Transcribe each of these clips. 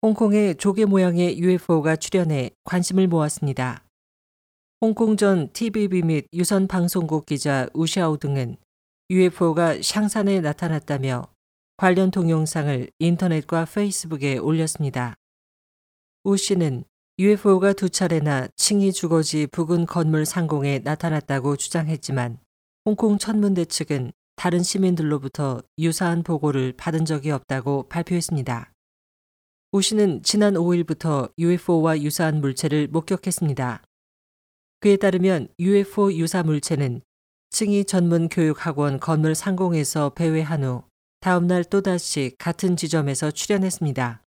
홍콩에 조개 모양의 UFO가 출현해 관심을 모았습니다. 홍콩 전 TVB 및 유선 방송국 기자 우샤오 등은 UFO가 샹산에 나타났다며 관련 동영상을 인터넷과 페이스북에 올렸습니다. 우 씨는 UFO가 두 차례나 칭이 주거지 부근 건물 상공에 나타났다고 주장했지만 홍콩 천문대 측은 다른 시민들로부터 유사한 보고를 받은 적이 없다고 발표했습니다. 우 씨는 지난 5일부터 UFO와 유사한 물체를 목격했습니다. 그에 따르면 UFO 유사 물체는 층이 전문 교육학원 건물 상공에서 배회한 후 다음날 또다시 같은 지점에서 출연했습니다.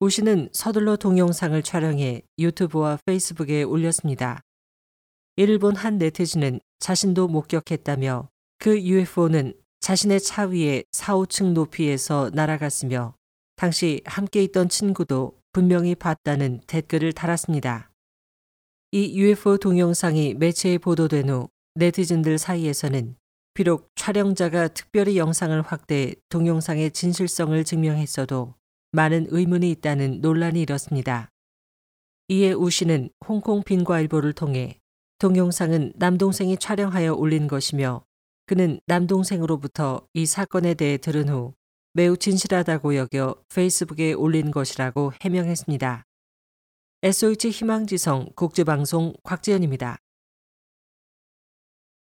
우 씨는 서둘러 동영상을 촬영해 유튜브와 페이스북에 올렸습니다. 이를 본한 네티즌은 자신도 목격했다며 그 UFO는 자신의 차 위에 4, 5층 높이에서 날아갔으며 당시 함께 있던 친구도 분명히 봤다는 댓글을 달았습니다. 이 UFO 동영상이 매체에 보도된 후 네티즌들 사이에서는 비록 촬영자가 특별히 영상을 확대해 동영상의 진실성을 증명했어도 많은 의문이 있다는 논란이 일었습니다. 이에 우 씨는 홍콩 빈과일보를 통해 동영상은 남동생이 촬영하여 올린 것이며 그는 남동생으로부터 이 사건에 대해 들은 후 매우 진실하다고 여겨 페이스북에 올린 것이라고 해명했습니다. SOH 희망지성 국제방송 곽지연입니다.